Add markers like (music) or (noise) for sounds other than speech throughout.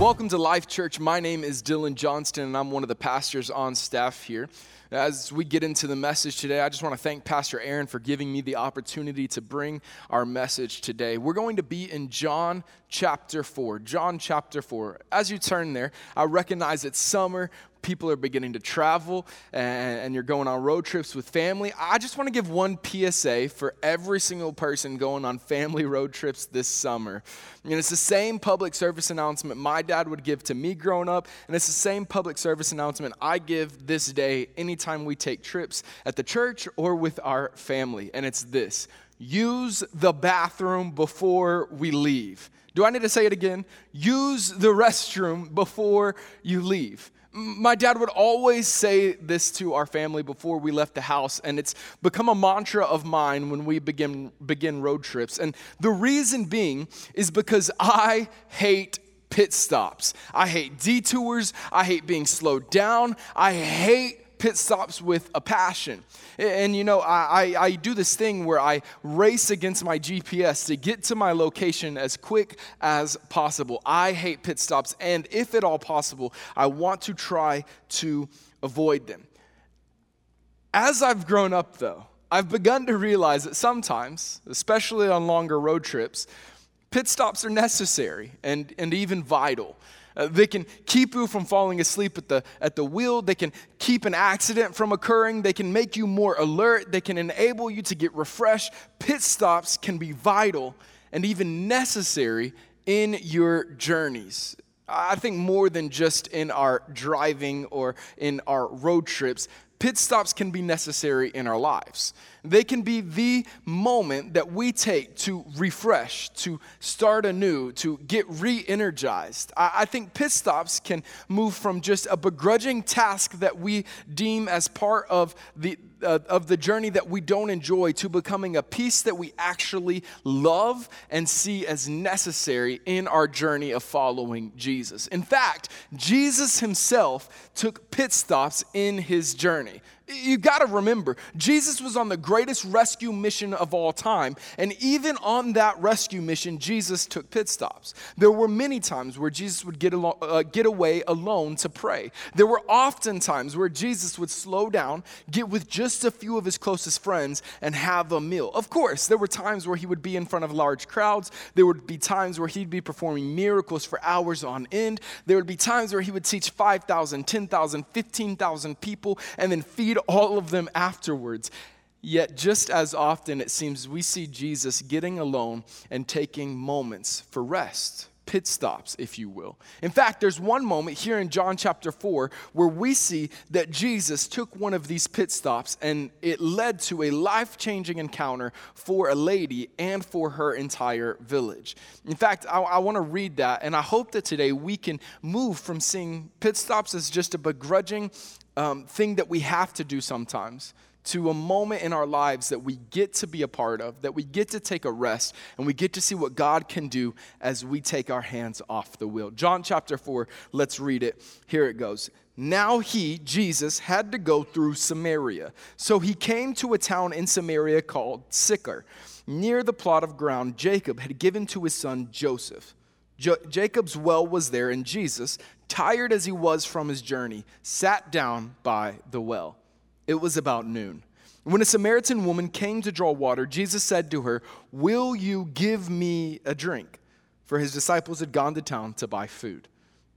Welcome to Life Church. My name is Dylan Johnston, and I'm one of the pastors on staff here. As we get into the message today, I just want to thank Pastor Aaron for giving me the opportunity to bring our message today. We're going to be in John chapter 4. John chapter 4. As you turn there, I recognize it's summer people are beginning to travel and, and, you're going on road trips with family, I just want to give one PSA for every single person going on family (laughs) road trips this summer. And it's the same public service announcement my dad would give to me growing up, and it's the same public service announcement I give this day anytime we take trips at the church or with our family. And it's this use the bathroom before we leave. Do I need to say it again? Use the restroom before you leave my dad would always say this to our family before we left the house, and it's become a mantra of mine when we begin, begin road trips. And the reason being is because I hate pit stops. I hate detours. I hate being slowed down. I hate pit stops with a passion. And you know, I, I, I, do this thing where I race against my GPS to get to my location as quick as possible. I hate pit stops, and if at all possible, I want to try to avoid them. As I've grown up, though, I've begun to realize that sometimes, especially on longer road trips, pit stops are necessary and, and even vital. Uh, they can keep you from falling asleep at the, at the wheel. They can keep an accident from occurring. They can make you more alert. They can enable you to get refreshed. Pit stops can be vital and even necessary in your journeys. I think more than just in our driving or in our road trips, pit stops can be necessary in our lives. They can be the moment that we take to refresh, to start anew, to get re energized. I, think pit stops can move from just a begrudging task that we deem as part of the, uh, of the journey that we don't enjoy to becoming a piece that we actually love and see as necessary in our journey of following Jesus. In fact, Jesus himself took pit stops in his journey you got to remember, Jesus was on the greatest rescue mission of all time. And even on that rescue mission, Jesus took pit stops. There were many times where Jesus would get, alo- uh, get away alone to pray. There were often times where Jesus would slow down, get with just a few of his closest friends, and have a meal. Of course, there were times where he would be in front of large crowds. There would be times where he'd be performing miracles for hours on end. There would be times where he would teach 5,000, 10,000, 15,000 people and then feed all of them afterwards. Yet, just as often, it seems we see Jesus getting alone and taking moments for rest, pit stops, if you will. In fact, there's one moment here in John chapter 4 where we see that Jesus took one of these pit stops and it led to a life changing encounter for a lady and for her entire village. In fact, I, I want to read that, and I hope that today we can move from seeing pit stops as just a begrudging um, thing that we have to do sometimes to a moment in our lives that we get to be a part of, that we get to take a rest, and we get to see what God can do as we take our hands off the wheel. John chapter 4, let's read it. Here it goes. Now he, Jesus, had to go through Samaria. So he came to a town in Samaria called Sychar, near the plot of ground Jacob had given to his son Joseph. Jo- Jacob's well was there, and Jesus, tired as he was from his journey, sat down by the well. It was about noon. When a Samaritan woman came to draw water, Jesus said to her, Will you give me a drink? For his disciples had gone to town to buy food.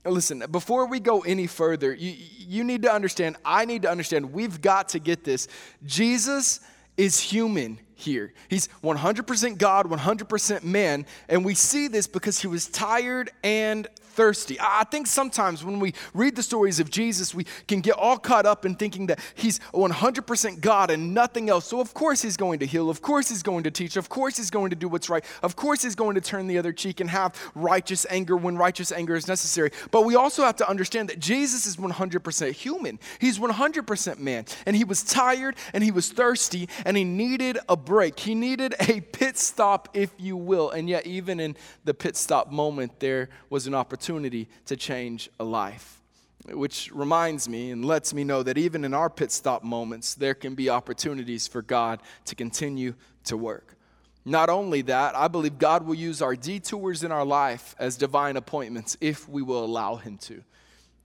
Listen, before we go any further, you, you need to understand, I need to understand, we've got to get this. Jesus is human here. He's 100% God, 100% man. And we see this because he was tired and thirsty. I think sometimes when we read the stories of Jesus, we can get all caught up in thinking that he's 100% God and nothing else. So, of course, he's going to heal. Of course, he's going to teach. Of course, he's going to do what's right. Of course, he's going to turn the other cheek and have righteous anger when righteous anger is necessary. But we also have to understand that Jesus is 100% human, he's 100% man. And he was tired and he was thirsty and he needed a break. He needed a pit stop, if you will. And yet, even in the pit stop moment, there was an opportunity opportunity to change a life. Which reminds me and lets me know that even in our pit stop moments, there can be opportunities for God to continue to work. Not only that, I believe God will use our detours in our life as divine appointments if we will allow Him to.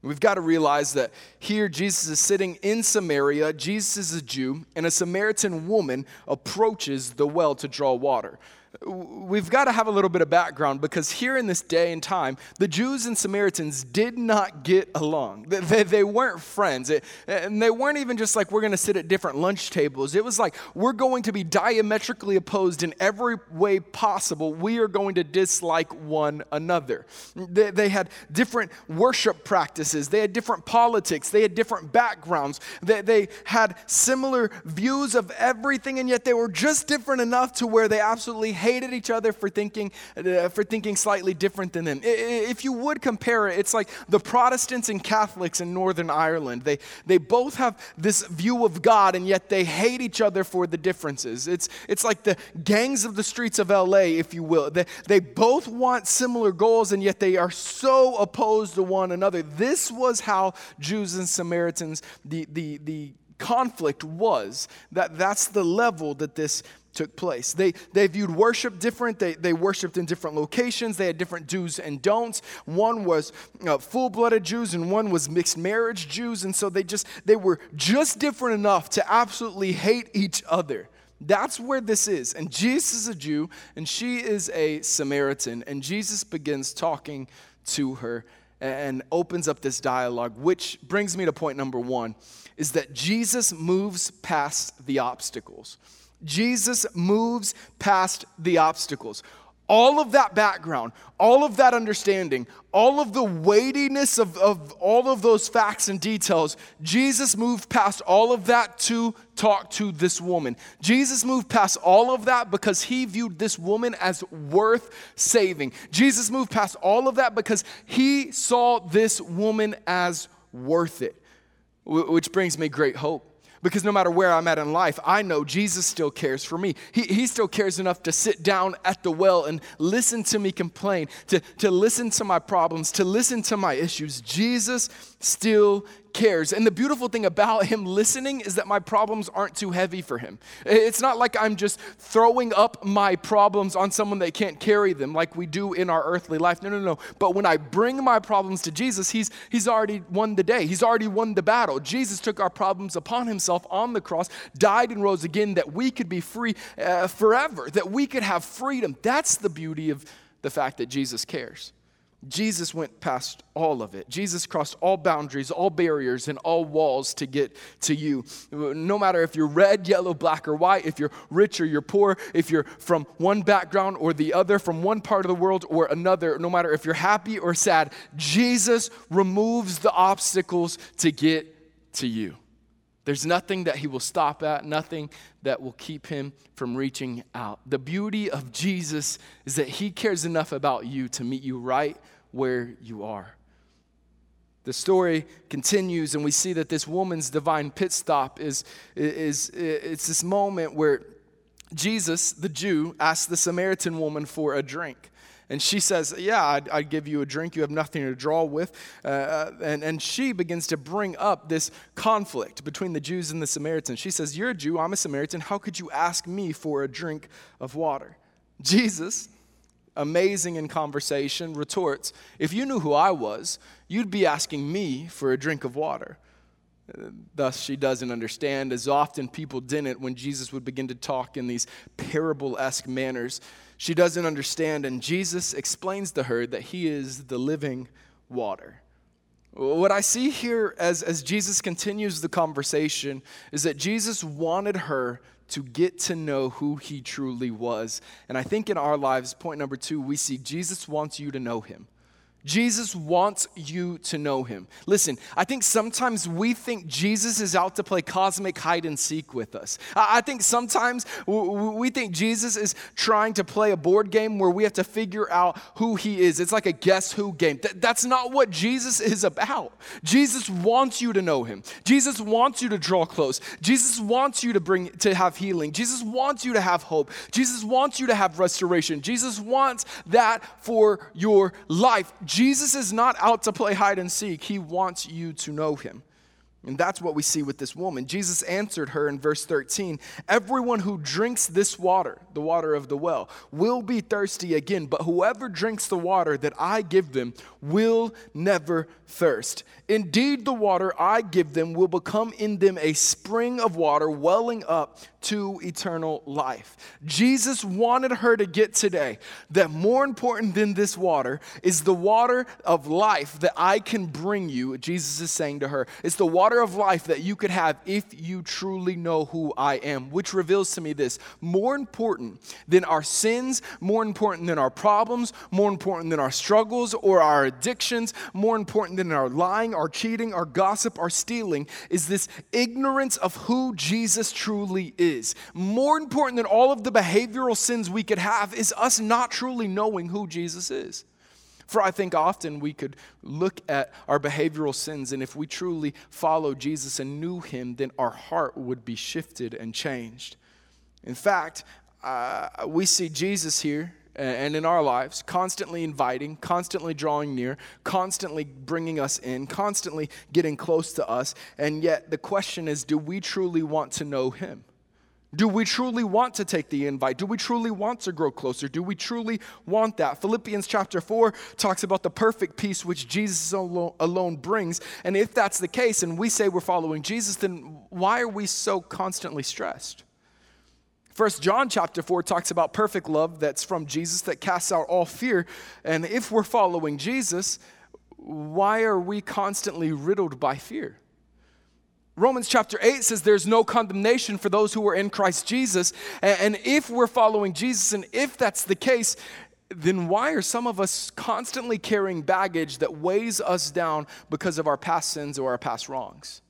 We've got to realize that here Jesus is sitting in Samaria. Jesus is a Jew, and a Samaritan woman approaches the well to draw water we've got to have a little bit of background because here in this day and time, the Jews and Samaritans did not get along. They, they weren't friends. It, and they weren't even just like, we're going to sit at different lunch tables. It was like, we're going to be diametrically opposed in every way possible. We are going to dislike one another. They, they had different worship practices, they had different politics, they had different backgrounds, they, they had similar views of everything, and yet they were just different enough to where they absolutely hated each other for thinking, uh, for thinking slightly different than them. If you would compare it, it's like the Protestants and Catholics in Northern Ireland. They, they both have this view of God, and yet they hate each other for the differences. It's, it's like the gangs of the streets of LA, if you will. They, they both want similar goals, and yet they are so opposed to one another. This was how Jews and Samaritans, the, the, the conflict was that that's the level that this took place. They, they viewed worship different. They, they worshiped in different locations. They had different do's and don'ts. One was uh, full-blooded Jews and one was mixed marriage Jews. And so they just, they were just different enough to absolutely hate each other. That's where this is. And Jesus is a Jew and she is a Samaritan. And Jesus begins talking to her and opens up this dialogue, which brings me to point number one is that Jesus moves past the obstacles. Jesus moves past the obstacles. All of that background, all of that understanding, all of the weightiness of, of all of those facts and details, Jesus moved past all of that to talk to this woman. Jesus moved past all of that because he viewed this woman as worth saving. Jesus moved past all of that because he saw this woman as worth it, which brings me great hope. Because no matter where I'm at in life, I know Jesus still cares for me. He, he still cares enough to sit down at the well and listen to me complain, to, to listen to my problems, to listen to my issues. Jesus still cares. And the beautiful thing about him listening is that my problems aren't too heavy for him. It's not like I'm just throwing up my problems on someone that can't carry them like we do in our earthly life. No, no, no. But when I bring my problems to Jesus, he's, he's already won the day, he's already won the battle. Jesus took our problems upon himself on the cross, died and rose again that we could be free uh, forever, that we could have freedom. That's the beauty of the fact that Jesus cares. Jesus went past all of it. Jesus crossed all boundaries, all barriers, and all walls to get to you. No matter if you're red, yellow, black, or white, if you're rich or you're poor, if you're from one background or the other, from one part of the world or another, no matter if you're happy or sad, Jesus removes the obstacles to get to you. There's nothing that he will stop at, nothing that will keep him from reaching out. The beauty of Jesus is that he cares enough about you to meet you right where you are. The story continues, and we see that this woman's divine pit stop is, is, it's this moment where Jesus, the Jew, asks the Samaritan woman for a drink. And she says, Yeah, I'd, I'd, give you a drink. You have nothing to draw with. Uh, uh, and, and she begins to bring up this conflict between the Jews and the Samaritans. She says, You're a Jew, I'm a Samaritan. How could you ask me for a drink of water? Jesus, amazing in conversation, retorts, If you knew who I was, you'd be asking me for a drink of water. Thus, she doesn't understand, as often people didn't when Jesus would begin to talk in these parable esque manners. She doesn't understand, and Jesus explains to her that he is the living water. What I see here as, as Jesus continues the conversation is that Jesus wanted her to get to know who he truly was. And I think in our lives, point number two, we see Jesus wants you to know him. Jesus wants you to know him. Listen, I think sometimes we think Jesus is out to play cosmic hide and seek with us. I think sometimes we think Jesus is trying to play a board game where we have to figure out who he is. It's like a guess who game. That's not what Jesus is about. Jesus wants you to know him. Jesus wants you to draw close. Jesus wants you to bring to have healing. Jesus wants you to have hope. Jesus wants you to have restoration. Jesus wants that for your life. Is not out to play hide and seek, he wants you to know him. And that's what we see with this woman. Jesus answered her in verse 13 Everyone who drinks this water, the water of the well, will be thirsty again, but whoever drinks the water that I give them will never thirst. Indeed, the water I give them will become in them a spring of water welling up to eternal life. Jesus wanted her to get today that more important than this water is the water of life that I can bring you. Jesus is saying to her, it's the water of life that you could have if you truly know who I am, which reveals to me this more important than our sins, more important than our problems, more important than our struggles or our addictions, more important than our lying, our cheating, our gossip, our stealing, is this ignorance of who Jesus truly is. More important than all of the behavioral sins we could have is us not truly knowing who Jesus is. For I think often we could look at our behavioral sins, and if we truly follow Jesus and knew him, then our heart would be shifted and changed. In fact, uh, we see Jesus here and in our lives, constantly inviting, constantly drawing near, constantly bringing us in, constantly getting close to us. And yet, the question is do we truly want to know Him? Do we truly want to take the invite? Do we truly want to grow closer? Do we truly want that? Philippians chapter 4 talks about the perfect peace which Jesus alone brings. And if that's the case, and we say we're following Jesus, then why are we so constantly stressed? First John chapter 4 talks about perfect love that's from Jesus that casts out all fear. And if we're following Jesus, why are we constantly riddled by fear? Romans chapter 8 says there's no condemnation for those who are in Christ Jesus. And if we're following Jesus, and if that's the case, then why are some of us constantly carrying baggage that weighs us down because of our past sins or our past wrongs?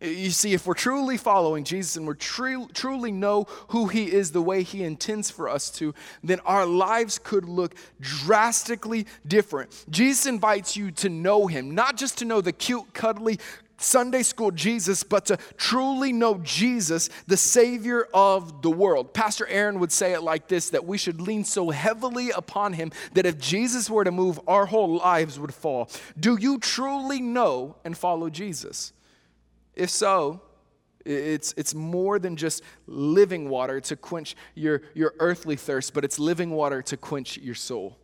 You see, if we're truly following Jesus and we're truly know who He is the way He intends for us to, then our lives could look drastically different. Jesus invites you to know Him, not just to know the cute, cuddly, Sunday school Jesus, but to truly know Jesus, the Savior of the world. Pastor Aaron would say it like this that we should lean so heavily upon Him that if Jesus were to move, our whole lives would fall. Do you truly know and follow Jesus? If so, it's, it's more than just living water to quench your, your earthly thirst, but it's living water to quench your soul.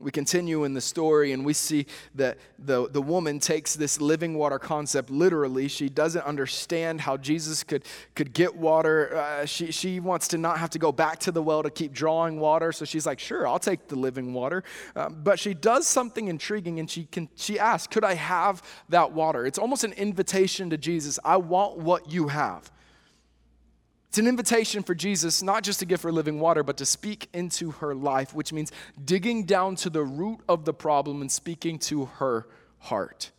We continue in the story and we see that the, the woman takes this living water concept literally. She doesn't understand how Jesus could, could get water. Uh, she, she wants to not have to go back to the well to keep drawing water. So she's like, sure, I'll take the living water. Um, but she does something intriguing and she, can, she asks, could I have that water? It's almost an invitation to Jesus. I want what you have. It's an invitation for Jesus not just to give her living water, but to speak into her life, which means digging down to the root of the problem and speaking to her heart.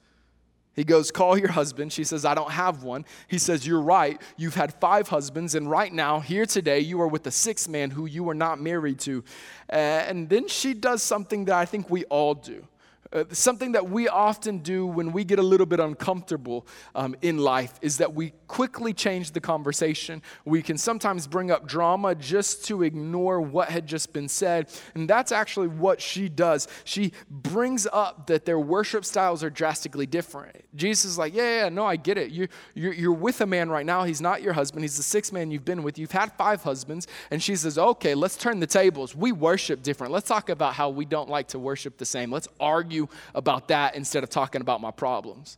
He goes, Call your husband. She says, I don't have one. He says, You're right. You've had five husbands, and right now, here today, you are with the sixth man who you are not married to. And then she does something that I think we all do. Uh, something that we often do when we get a little bit uncomfortable um, in life is that we quickly change the conversation. We can sometimes bring up drama just to ignore what had just been said. And that's actually what she does. She brings up that their worship styles are drastically different. Jesus is like, Yeah, yeah, no, I get it. You, you're, you're with a man right now. He's not your husband, he's the sixth man you've been with. You've had five husbands. And she says, Okay, let's turn the tables. We worship different. Let's talk about how we don't like to worship the same. Let's argue about that instead of talking about my problems.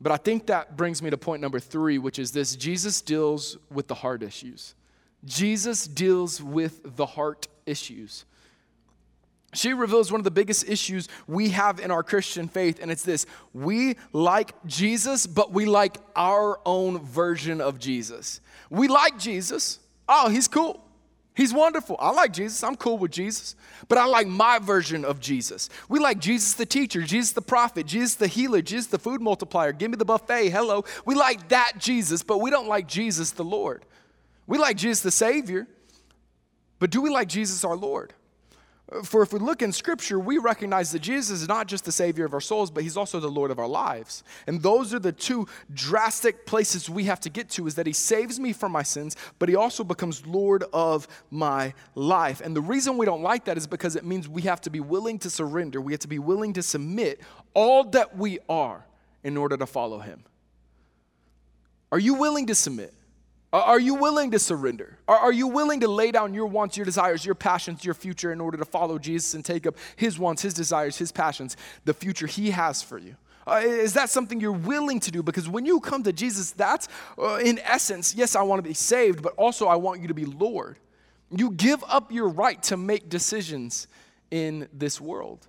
But I think that brings me to point number three, which is this Jesus deals with the heart issues. Jesus deals with the heart issues. She reveals one of the biggest issues we have in our Christian faith, and it's this we like Jesus, but we like our own version of Jesus. We like Jesus. Oh, he's cool. He's wonderful. I like Jesus. I'm cool with Jesus. But I like my version of Jesus. We like Jesus the teacher, Jesus the prophet, Jesus the healer, Jesus the food multiplier. Give me the buffet. Hello. We like that Jesus, but we don't like Jesus the Lord. We like Jesus the Savior, but do we like Jesus our Lord? For if we look in Scripture, we recognize that Jesus is not just the Savior of our souls, but He's also the Lord of our lives. And those are the two drastic places we have to get to is that He saves me from my sins, but He also becomes Lord of my life. And the reason we don't like that is because it means we have to be willing to surrender, we have to be willing to submit all that we are in order to follow him? Are you willing to submit? Are you willing to surrender? Are you willing to lay down your wants, your desires, your passions, your future in order to follow Jesus and take up his wants, his desires, his passions, the future he has for you? Uh, is that something you're willing to do? Because when you come to Jesus, that's uh, in essence, yes, I want to be saved, but also I want you to be Lord. You give up your right to make decisions in this world.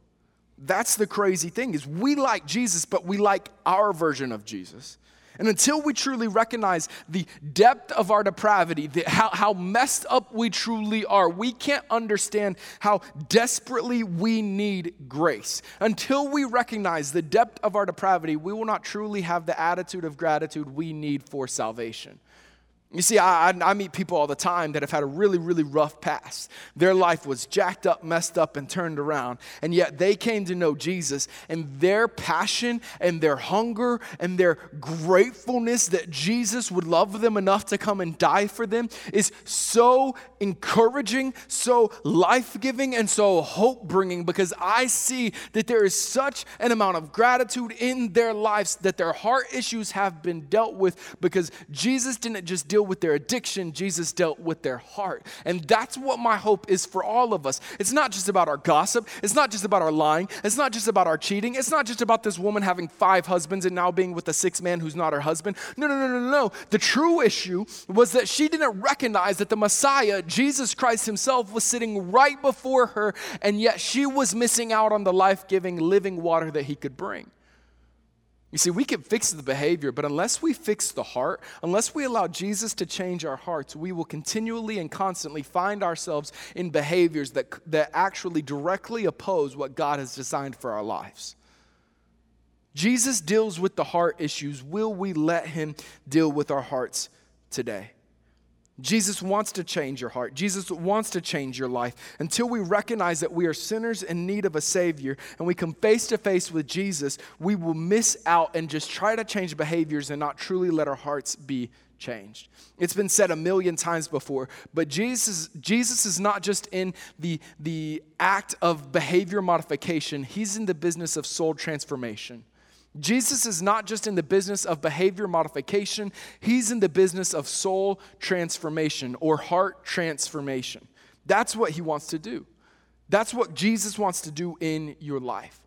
That's the crazy thing is we like Jesus, but we like our version of Jesus. And until we truly recognize the depth of our depravity, the, how, how messed up we truly are, we can't understand how desperately we need grace. Until we recognize the depth of our depravity, we will not truly have the attitude of gratitude we need for salvation. You see, I, I, meet people all the time that have had a really, really rough past. Their life was jacked up, messed up, and turned around. And yet they came to know Jesus, and their passion and their hunger and their gratefulness that Jesus would love them enough to come and die for them is so encouraging, so life giving, and so hope bringing because I see that there is such an amount of gratitude in their lives that their heart issues have been dealt with because Jesus didn't just deal with their addiction, Jesus dealt with their heart. And that's what my hope is for all of us. It's not just about our gossip, it's not just about our lying, it's not just about our cheating, it's not just about this woman having five husbands and now being with a sixth man who's not her husband. No, no, no, no, no. The true issue was that she didn't recognize that the Messiah, Jesus Christ himself, was sitting right before her, and yet she was missing out on the life giving, living water that he could bring. You see, we can fix the behavior, but unless we fix the heart, unless we allow Jesus to change our hearts, we will continually and constantly find ourselves in behaviors that, that actually directly oppose what God has designed for our lives. Jesus deals with the heart issues. Will we let him deal with our hearts today? Jesus wants to change your heart. Jesus wants to change your life. Until we recognize that we are sinners in need of a Savior and we come face to face with Jesus, we will miss out and just try to change behaviors and not truly let our hearts be changed. It's been said a million times before, but Jesus, Jesus is not just in the, the act of behavior modification, He's in the business of soul transformation. Jesus is not just in the business of behavior modification, he's in the business of soul transformation or heart transformation. That's what he wants to do. That's what Jesus wants to do in your life.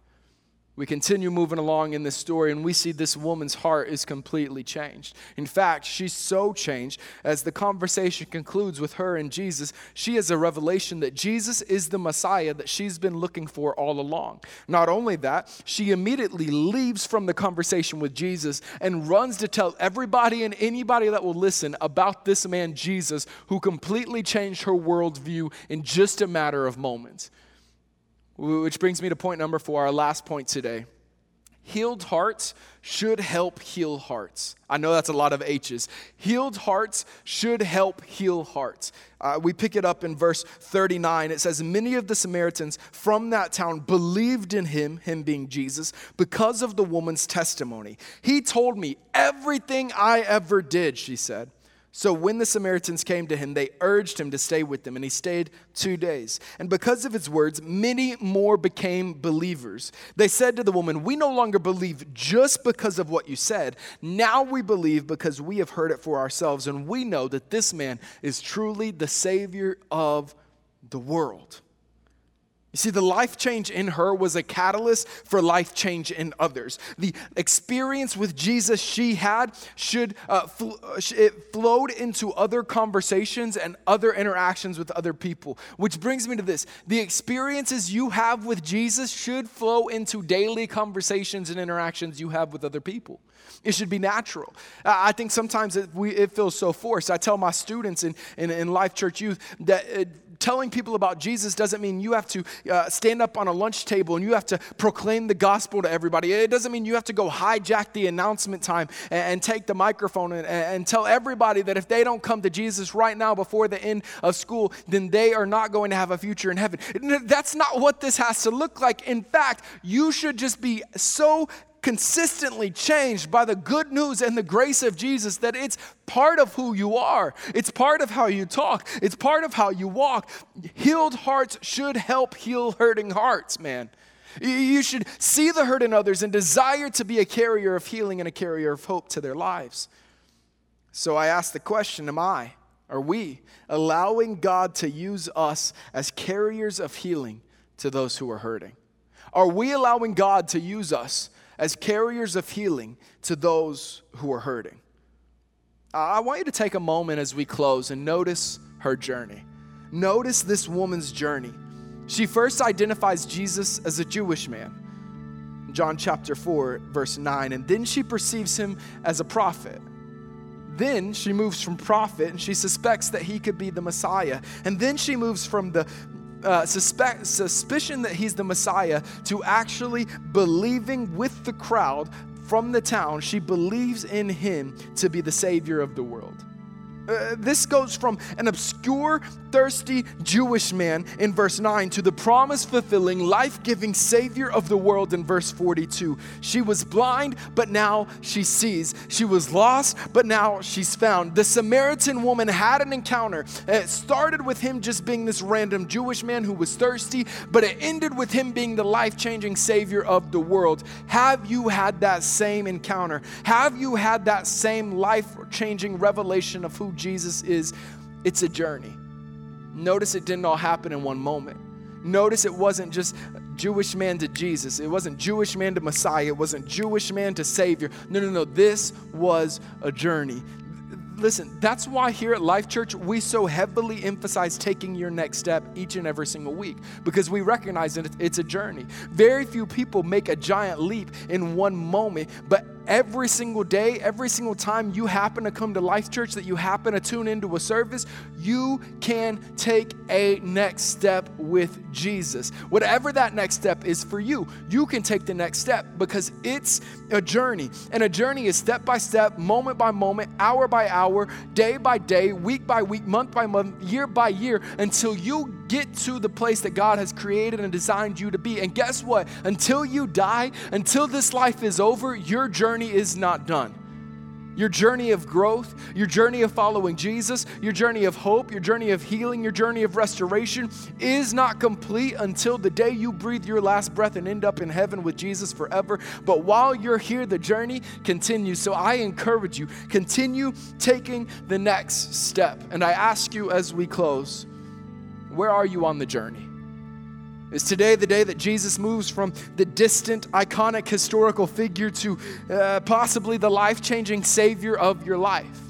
We continue moving along in this story, and we see this woman's heart is completely changed. In fact, she's so changed as the conversation concludes with her and Jesus. She has a revelation that Jesus is the Messiah that she's been looking for all along. Not only that, she immediately leaves from the conversation with Jesus and runs to tell everybody and anybody that will listen about this man, Jesus, who completely changed her worldview in just a matter of moments. Which brings me to point number four, our last point today. Healed hearts should help heal hearts. I know that's a lot of H's. Healed hearts should help heal hearts. Uh, we pick it up in verse 39. It says, Many of the Samaritans from that town believed in him, him being Jesus, because of the woman's testimony. He told me everything I ever did, she said. So when the Samaritans came to him, they urged him to stay with them, and he stayed two days. And because of his words, many more became believers. They said to the woman, We no longer believe just because of what you said. Now we believe because we have heard it for ourselves, and we know that this man is truly the Savior of the world. You see, the life change in her was a catalyst for life change in others. The experience with Jesus she had should uh, fl- uh, it flowed into other conversations and other interactions with other people. Which brings me to this: the experiences you have with Jesus should flow into daily conversations and interactions you have with other people. It should be natural. I think sometimes it, we, it feels so forced. I tell my students in, in, in Life Church Youth that it, telling people about Jesus doesn't mean you have to uh, stand up on a lunch table and you have to proclaim the gospel to everybody. It doesn't mean you have to go hijack the announcement time and, and take the microphone and, and tell everybody that if they don't come to Jesus right now before the end of school, then they are not going to have a future in heaven. That's not what this has to look like. In fact, you should just be so consistently changed by the good news and the grace of Jesus that it's part of who you are. It's part of how you talk. It's part of how you walk. Healed hearts should help heal hurting hearts, man. You should see the hurt in others and desire to be a carrier of healing and a carrier of hope to their lives. So I ask the question Am I, are we, allowing God to use us as carriers of healing to those who are hurting? Are we allowing God to use us as carriers of healing to those who are hurting? I want you to take a moment as we close and notice her journey. Notice this woman's journey. She first identifies Jesus as a Jewish man. John chapter 4, verse 9. And then she perceives him as a prophet. Then she moves from prophet and she suspects that he could be the Messiah. And then she moves from the uh, suspect, suspicion that he's the Messiah to actually believing with the crowd from the town. She believes in him to be the Savior of the world. Uh, this goes from an obscure, thirsty Jewish man in verse 9 to the promise fulfilling, life giving Savior of the world in verse 42. She was blind, but now she sees. She was lost, but now she's found. The Samaritan woman had an encounter. It started with him just being this random Jewish man who was thirsty, but it ended with him being the life changing Savior of the world. Have you had that same encounter? Have you had that same life changing revelation of who Jesus is, it's a journey. Notice it didn't all happen in one moment. Notice it wasn't just Jewish man to Jesus. It wasn't Jewish man to Messiah. It wasn't Jewish man to Savior. No, no, no. This was a journey. Listen, that's why here at Life Church, we so heavily emphasize taking your next step each and every single week because we recognize that it's a journey. Very few people make a giant leap in one moment, but every single day, every single time you happen to come to Life Church, that you happen to tune into a service, you can take a next step with Jesus. Whatever that next step is for you, you can take the next step because it's a journey. And a journey is step by step, moment by moment, hour by hour, day by day, week by week, month by month, year by year, until you get to the place that God has created and designed you to be. And guess what? Until you die, until this life is over, your journey is not done. Your journey of growth, your journey of following Jesus, your journey of hope, your journey of healing, your journey of restoration is not complete until the day you breathe your last breath and end up in heaven with Jesus forever. But while you're here, the journey continues. So I encourage you, continue taking the next step. And I ask you as we close, where are you on the journey? Is today the day that Jesus moves from the distant, iconic, historical figure to uh, possibly the life changing Savior of your life?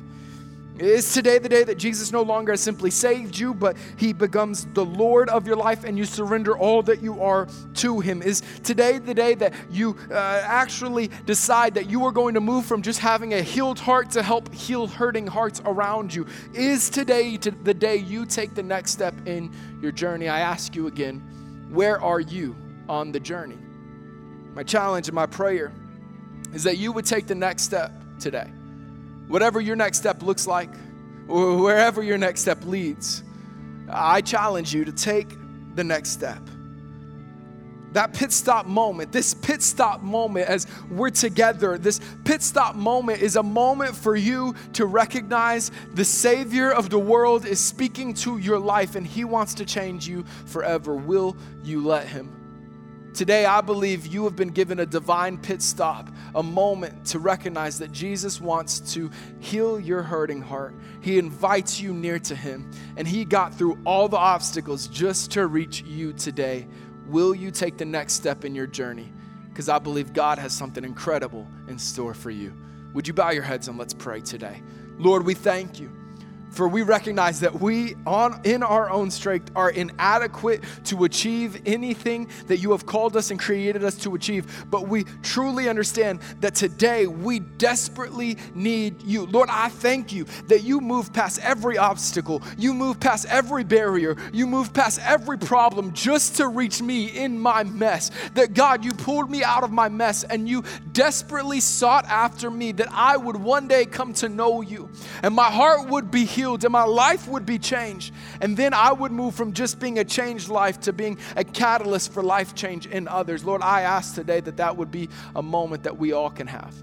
Is today the day that Jesus no longer simply saved you, but he becomes the Lord of your life and you surrender all that you are to him? Is today the day that you uh, actually decide that you are going to move from just having a healed heart to help heal hurting hearts around you? Is today the day you take the next step in your journey? I ask you again, where are you on the journey? My challenge and my prayer is that you would take the next step today whatever your next step looks like, or wherever your next step leads, I challenge you to take the next step. That pit stop moment, this pit stop moment as we're together, this pit stop moment is a moment for you to recognize the Savior of the world is speaking to your life and He wants to change you forever. Will you let Him? Today, I believe you have been given a divine pit stop, a moment to recognize that Jesus wants to heal your hurting heart. He invites you near to Him, and He got through all the obstacles just to reach you today. Will you take the next step in your journey? Because I believe God has something incredible in store for you. Would you bow your heads and let's pray today? Lord, we thank you for we recognize that we on in our own strength are inadequate to achieve anything that you have called us and created us to achieve. But we truly understand that today we desperately need you. Lord i thank you that you move past every obstacle you move past every barrier you move past every problem just to reach me in my mess. That god you pulled me out of my mess and you desperately sought after me that i would one day come to know you. And my heart would be healed and my life would be changed. And then I would move from just being a changed life to being a catalyst for life change in others. Lord, I ask today that that would be a moment that we all can have.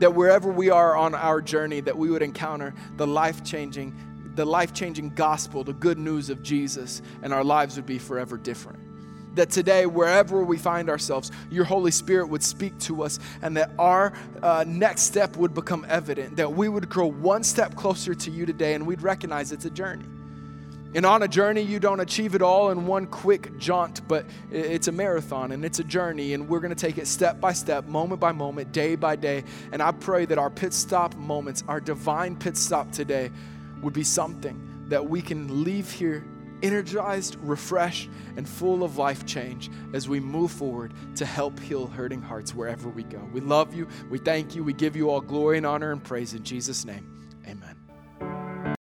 That wherever we are on our journey, that we would encounter the life changing, the life changing gospel, the good news of Jesus, and our lives would be forever different. That today, wherever we find ourselves, your Holy Spirit would speak to us and that our uh, next step would become evident, that we would grow one step closer to you today and we'd recognize it's a journey. And on a journey, you don't achieve it all in one quick jaunt, but it's a marathon and it's a journey, and we're going to take it step by step, moment by moment, day by day. And I pray that our pit stop moments, our divine pit stop today, would be something that we can leave here energized, refreshed, and full of life change as we move forward to help heal hurting hearts wherever we go. We love you. We thank you. We give you all glory and honor and praise in Jesus' name.